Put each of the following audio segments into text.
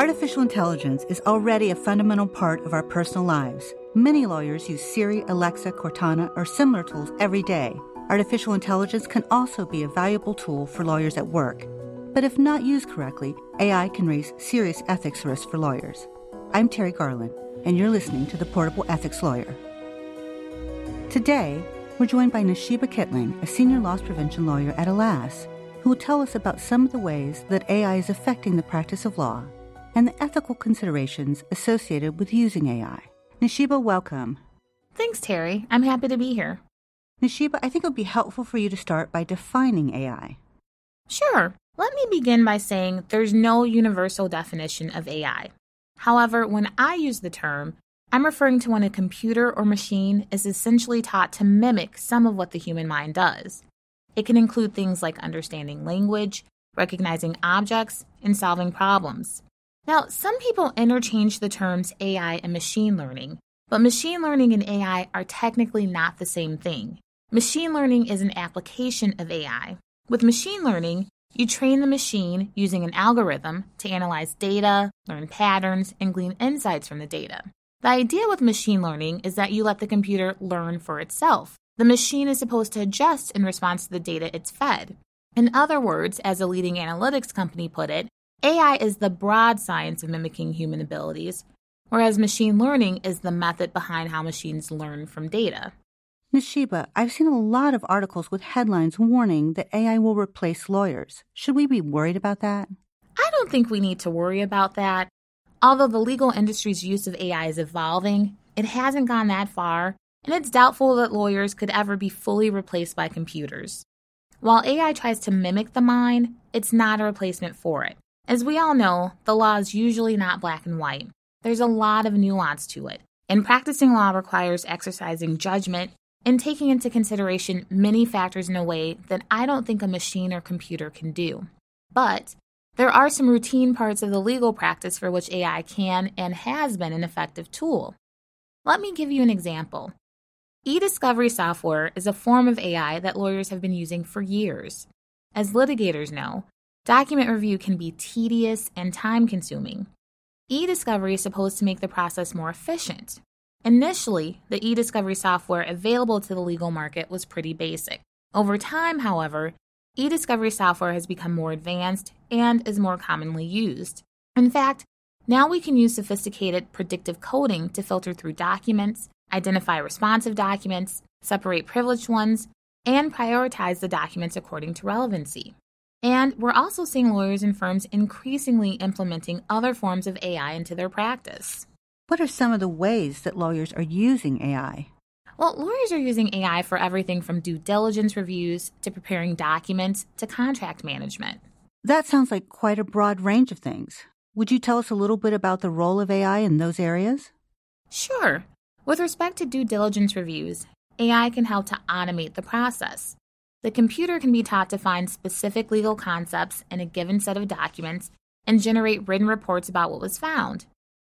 Artificial intelligence is already a fundamental part of our personal lives. Many lawyers use Siri, Alexa, Cortana, or similar tools every day. Artificial intelligence can also be a valuable tool for lawyers at work. But if not used correctly, AI can raise serious ethics risks for lawyers. I'm Terri Garland, and you're listening to The Portable Ethics Lawyer. Today, we're joined by Nesheba Kittling, a senior loss prevention lawyer at ALAS, who will tell us about some of the ways that AI is affecting the practice of law and the ethical considerations associated with using AI. Nesheba, welcome. Thanks, Terri. I'm happy to be here. Nesheba, I think it would be helpful for you to start by defining AI. Sure. Let me begin by saying there's no universal definition of AI. However, when I use the term, I'm referring to when a computer or machine is essentially taught to mimic some of what the human mind does. It can include things like understanding language, recognizing objects, and solving problems. Now, some people interchange the terms AI and machine learning, but machine learning and AI are technically not the same thing. Machine learning is an application of AI. With machine learning, you train the machine using an algorithm to analyze data, learn patterns, and glean insights from the data. The idea with machine learning is that you let the computer learn for itself. The machine is supposed to adjust in response to the data it's fed. In other words, as a leading analytics company put it, AI is the broad science of mimicking human abilities, whereas machine learning is the method behind how machines learn from data. Nesheba, I've seen a lot of articles with headlines warning that AI will replace lawyers. Should we be worried about that? I don't think we need to worry about that. Although the legal industry's use of AI is evolving, it hasn't gone that far, and it's doubtful that lawyers could ever be fully replaced by computers. While AI tries to mimic the mind, it's not a replacement for it. As we all know, the law is usually not black and white. There's a lot of nuance to it, and practicing law requires exercising judgment and taking into consideration many factors in a way that I don't think a machine or computer can do. But there are some routine parts of the legal practice for which AI can and has been an effective tool. Let me give you an example. E discovery software is a form of AI that lawyers have been using for years. As litigators know, document review can be tedious and time consuming. E discovery is supposed to make the process more efficient. Initially, the e discovery software available to the legal market was pretty basic. Over time, however, e discovery software has become more advanced and is more commonly used. In fact, now we can use sophisticated predictive coding to filter through documents, identify responsive documents, separate privileged ones, and prioritize the documents according to relevancy. And we're also seeing lawyers and firms increasingly implementing other forms of AI into their practice. What are some of the ways that lawyers are using AI? Well, lawyers are using AI for everything from due diligence reviews to preparing documents to contract management. That sounds like quite a broad range of things. Would you tell us a little bit about the role of AI in those areas? Sure. With respect to due diligence reviews, AI can help to automate the process. The computer can be taught to find specific legal concepts in a given set of documents and generate written reports about what was found.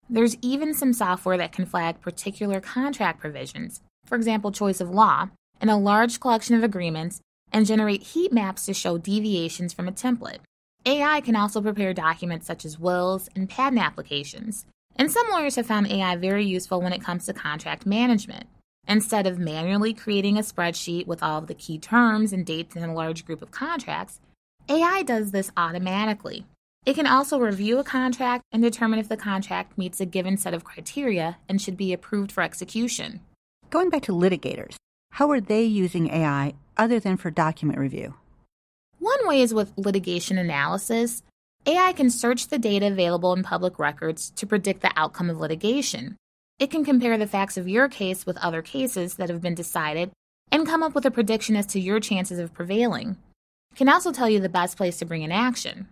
There's even some software that can flag particular contract provisions, for example, choice of law, in a large collection of agreements and generate heat maps to show deviations from a template. AI can also prepare documents such as wills and patent applications. And some lawyers have found AI very useful when it comes to contract management. Instead of manually creating a spreadsheet with all of the key terms and dates in a large group of contracts, AI does this automatically. It can also review a contract and determine if the contract meets a given set of criteria and should be approved for execution. Going back to litigators, how are they using AI other than for document review? One way is with litigation analysis. AI can search the data available in public records to predict the outcome of litigation. It can compare the facts of your case with other cases that have been decided and come up with a prediction as to your chances of prevailing. It can also tell you the best place to bring an action.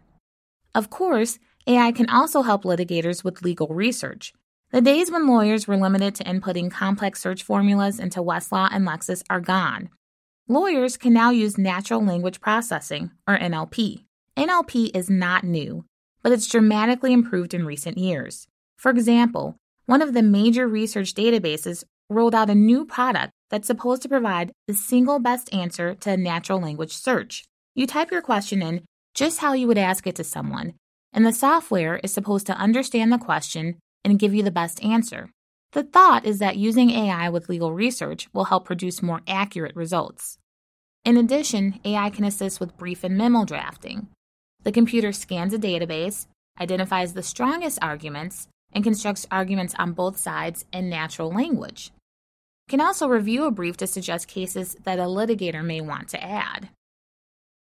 Of course, AI can also help litigators with legal research. The days when lawyers were limited to inputting complex search formulas into Westlaw and Lexis are gone. Lawyers can now use natural language processing, or NLP. NLP is not new, but it's dramatically improved in recent years. For example, one of the major research databases rolled out a new product that's supposed to provide the single best answer to a natural language search. You type your question in just how you would ask it to someone, and the software is supposed to understand the question and give you the best answer. The thought is that using AI with legal research will help produce more accurate results. In addition, AI can assist with brief and memo drafting. The computer scans a database, identifies the strongest arguments, and constructs arguments on both sides in natural language. Can also review a brief to suggest cases that a litigator may want to add.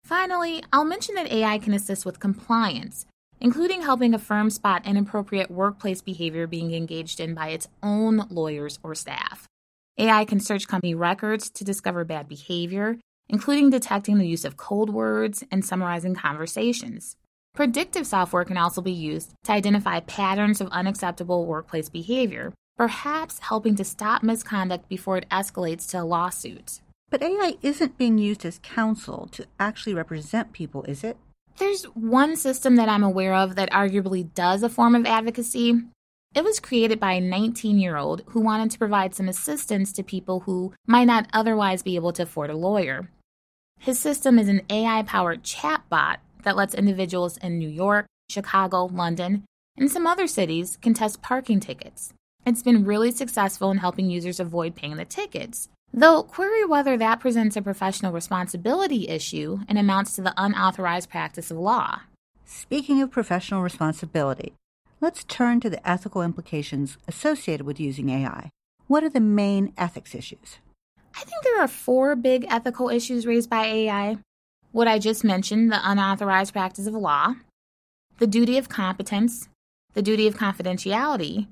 Finally, I'll mention that AI can assist with compliance, including helping a firm spot inappropriate workplace behavior being engaged in by its own lawyers or staff. AI can search company records to discover bad behavior, including detecting the use of code words and summarizing conversations. Predictive software can also be used to identify patterns of unacceptable workplace behavior, perhaps helping to stop misconduct before it escalates to a lawsuit. But AI isn't being used as counsel to actually represent people, is it? There's one system that I'm aware of that arguably does a form of advocacy. It was created by a 19 year old who wanted to provide some assistance to people who might not otherwise be able to afford a lawyer. His system is an AI powered chatbot that lets individuals in New York, Chicago, London, and some other cities contest parking tickets. It's been really successful in helping users avoid paying the tickets. Though query whether that presents a professional responsibility issue and amounts to the unauthorized practice of law. Speaking of professional responsibility, let's turn to the ethical implications associated with using AI. What are the main ethics issues? I think there are four big ethical issues raised by AI. What I just mentioned, the unauthorized practice of law, the duty of competence, the duty of confidentiality,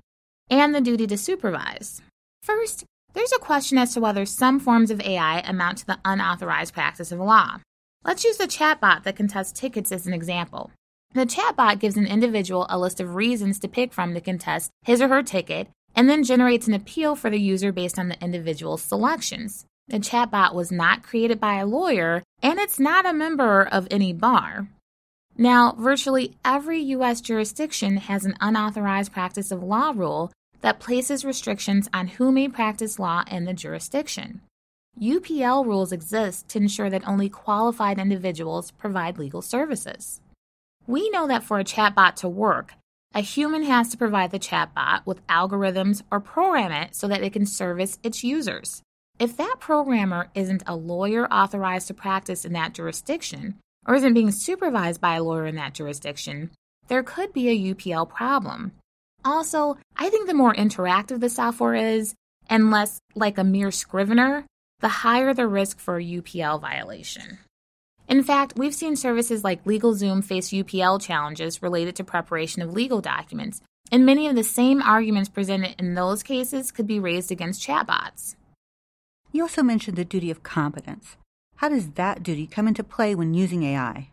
and the duty to supervise. First, there's a question as to whether some forms of AI amount to the unauthorized practice of law. Let's use the chatbot that contests tickets as an example. The chatbot gives an individual a list of reasons to pick from to contest his or her ticket and then generates an appeal for the user based on the individual's selections. The chatbot was not created by a lawyer and it's not a member of any bar. Now, virtually every U.S. jurisdiction has an unauthorized practice of law rule that places restrictions on who may practice law in the jurisdiction. UPL rules exist to ensure that only qualified individuals provide legal services. We know that for a chatbot to work, a human has to provide the chatbot with algorithms or program it so that it can service its users. If that programmer isn't a lawyer authorized to practice in that jurisdiction, or isn't being supervised by a lawyer in that jurisdiction, there could be a UPL problem. Also, I think the more interactive the software is, and less like a mere scrivener, the higher the risk for a UPL violation. In fact, we've seen services like LegalZoom face UPL challenges related to preparation of legal documents, and many of the same arguments presented in those cases could be raised against chatbots. You also mentioned the duty of competence. How does that duty come into play when using AI?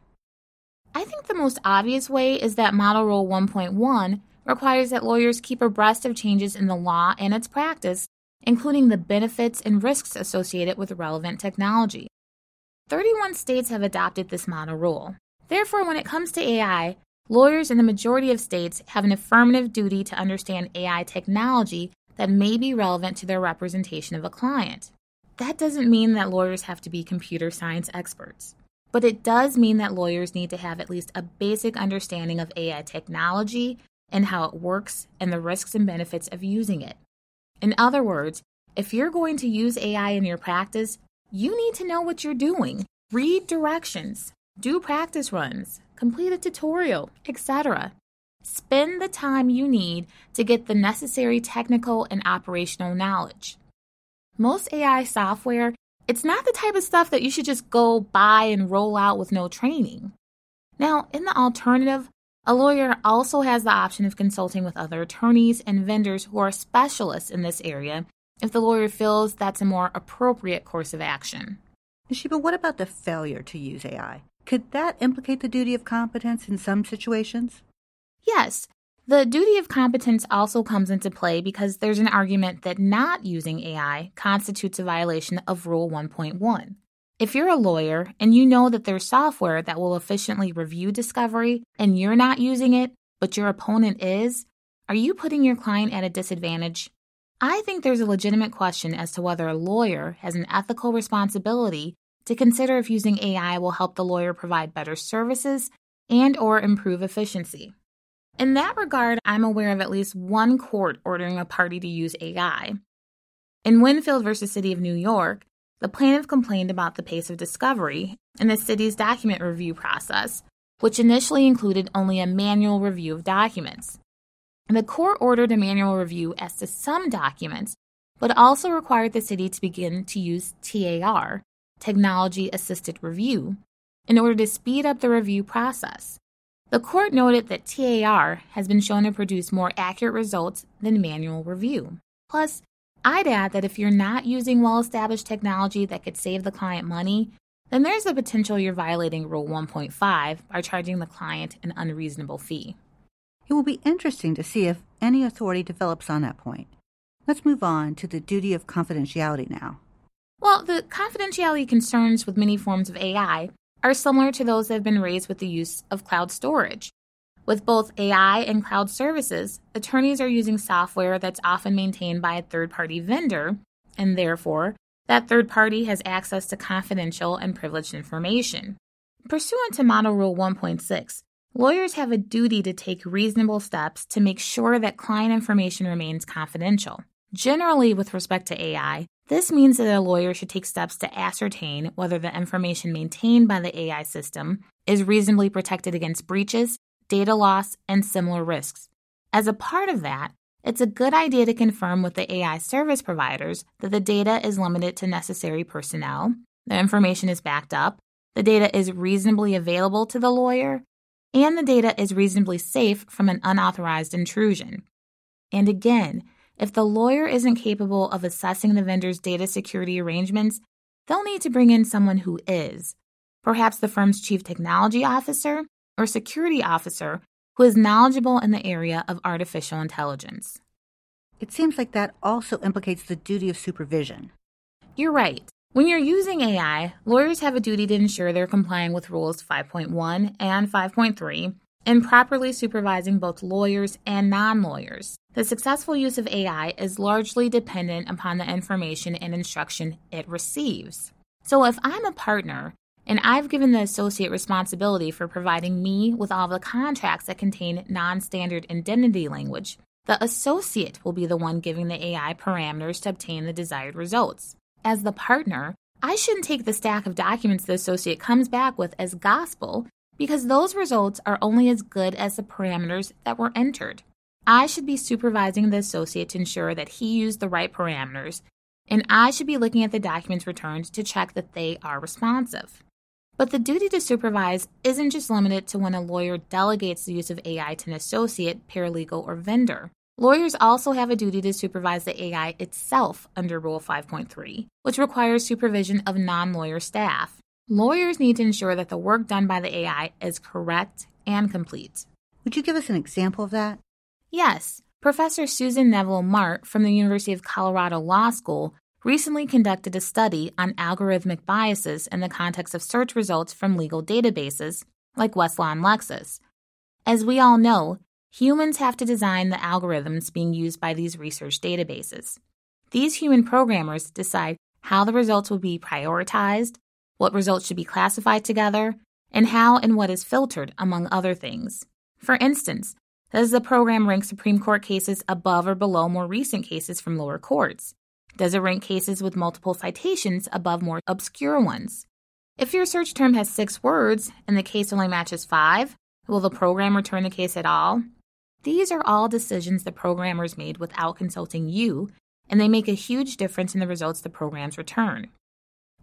I think the most obvious way is that Model Rule 1.1 requires that lawyers keep abreast of changes in the law and its practice, including the benefits and risks associated with relevant technology. 31 states have adopted this model rule. Therefore, when it comes to AI, lawyers in the majority of states have an affirmative duty to understand AI technology that may be relevant to their representation of a client. That doesn't mean that lawyers have to be computer science experts, but it does mean that lawyers need to have at least a basic understanding of AI technology and how it works and the risks and benefits of using it. In other words, if you're going to use AI in your practice, you need to know what you're doing. Read directions, do practice runs, complete a tutorial, etc. Spend the time you need to get the necessary technical and operational knowledge. Most AI software, it's not the type of stuff that you should just go buy and roll out with no training. Now, in the alternative, a lawyer also has the option of consulting with other attorneys and vendors who are specialists in this area if the lawyer feels that's a more appropriate course of action. But what about the failure to use AI? Could that implicate the duty of competence in some situations? Yes. The duty of competence also comes into play because there's an argument that not using AI constitutes a violation of Rule 1.1. If you're a lawyer and you know that there's software that will efficiently review discovery and you're not using it, but your opponent is, are you putting your client at a disadvantage? I think there's a legitimate question as to whether a lawyer has an ethical responsibility to consider if using AI will help the lawyer provide better services and or improve efficiency. In that regard, I'm aware of at least one court ordering a party to use AI. In Winfield versus City of New York, the plaintiff complained about the pace of discovery in the city's document review process, which initially included only a manual review of documents. The court ordered a manual review as to some documents, but also required the city to begin to use TAR, Technology Assisted Review, in order to speed up the review process. The court noted that TAR has been shown to produce more accurate results than manual review. Plus, I'd add that if you're not using well established technology that could save the client money, then there's the potential you're violating Rule 1.5 by charging the client an unreasonable fee. It will be interesting to see if any authority develops on that point. Let's move on to the duty of confidentiality now. Well, the confidentiality concerns with many forms of AI are similar to those that have been raised with the use of cloud storage. With both AI and cloud services, attorneys are using software that's often maintained by a third party vendor, and therefore, that third party has access to confidential and privileged information. Pursuant to Model Rule 1.6, lawyers have a duty to take reasonable steps to make sure that client information remains confidential. Generally, with respect to AI, this means that a lawyer should take steps to ascertain whether the information maintained by the AI system is reasonably protected against breaches data loss, and similar risks. As a part of that, it's a good idea to confirm with the AI service providers that the data is limited to necessary personnel, the information is backed up, the data is reasonably available to the lawyer, and the data is reasonably safe from an unauthorized intrusion. And again, if the lawyer isn't capable of assessing the vendor's data security arrangements, they'll need to bring in someone who is. Perhaps the firm's chief technology officer or security officer who is knowledgeable in the area of artificial intelligence. It seems like that also implicates the duty of supervision. You're right. When you're using AI, lawyers have a duty to ensure they're complying with Rules 5.1 and 5.3 and properly supervising both lawyers and non lawyers. The successful use of AI is largely dependent upon the information and instruction it receives. So, if I'm a partner and I've given the associate responsibility for providing me with all the contracts that contain non standard indemnity language. The associate will be the one giving the AI parameters to obtain the desired results. As the partner, I shouldn't take the stack of documents the associate comes back with as gospel because those results are only as good as the parameters that were entered. I should be supervising the associate to ensure that he used the right parameters, and I should be looking at the documents returned to check that they are responsive. But the duty to supervise isn't just limited to when a lawyer delegates the use of AI to an associate, paralegal, or vendor. Lawyers also have a duty to supervise the AI itself under Rule 5.3, which requires supervision of non lawyer staff. Lawyers need to ensure that the work done by the AI is correct and complete. Would you give us an example of that? Yes. Professor Susan Nevelow Mart from the University of Colorado Law School recently conducted a study on algorithmic biases in the context of search results from legal databases like Westlaw and Lexis. As we all know, humans have to design the algorithms being used by these research databases. These human programmers decide how the results will be prioritized, what results should be classified together, and how and what is filtered, among other things. For instance, does the program rank Supreme Court cases above or below more recent cases from lower courts? Does it rank cases with multiple citations above more obscure ones? If your search term has six words and the case only matches five, will the program return the case at all? These are all decisions the programmers made without consulting you, and they make a huge difference in the results the programs return.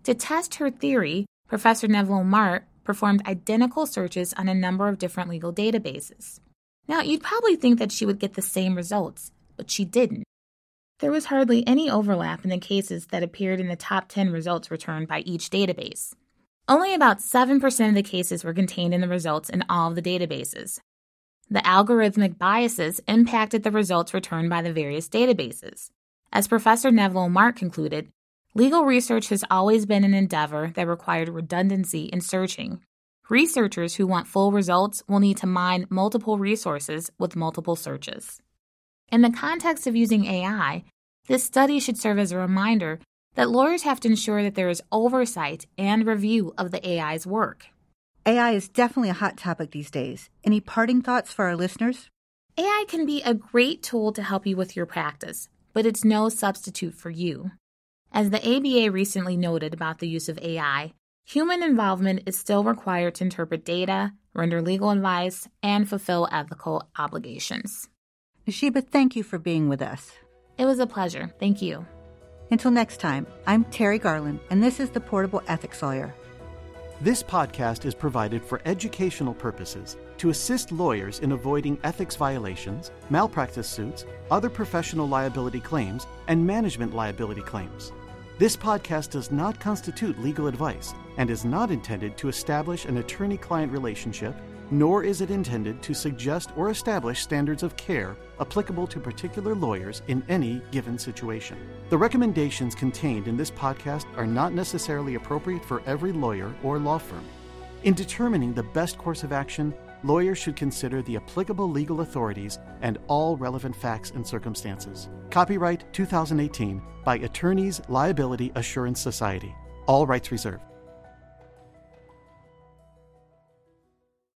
To test her theory, Professor Nevelow Mart performed identical searches on a number of different legal databases. Now, you'd probably think that she would get the same results, but she didn't. There was hardly any overlap in the cases that appeared in the top 10 results returned by each database. Only about 7% of the cases were contained in the results in all of the databases. The algorithmic biases impacted the results returned by the various databases. As Professor Nevelow Mart concluded, legal research has always been an endeavor that required redundancy in searching. Researchers who want full results will need to mine multiple resources with multiple searches. In the context of using AI, this study should serve as a reminder that lawyers have to ensure that there is oversight and review of the AI's work. AI is definitely a hot topic these days. Any parting thoughts for our listeners? AI can be a great tool to help you with your practice, but it's no substitute for you. As the ABA recently noted about the use of AI, human involvement is still required to interpret data, render legal advice, and fulfill ethical obligations. Nesheba, thank you for being with us. It was a pleasure. Thank you. Until next time, I'm Terri Garland, and this is the Portable Ethics Lawyer. This podcast is provided for educational purposes to assist lawyers in avoiding ethics violations, malpractice suits, other professional liability claims, and management liability claims. This podcast does not constitute legal advice and is not intended to establish an attorney client relationship nor is it intended to suggest or establish standards of care applicable to particular lawyers in any given situation. The recommendations contained in this podcast are not necessarily appropriate for every lawyer or law firm. In determining the best course of action, lawyers should consider the applicable legal authorities and all relevant facts and circumstances. Copyright 2018 by Attorneys Liability Assurance Society. All rights reserved.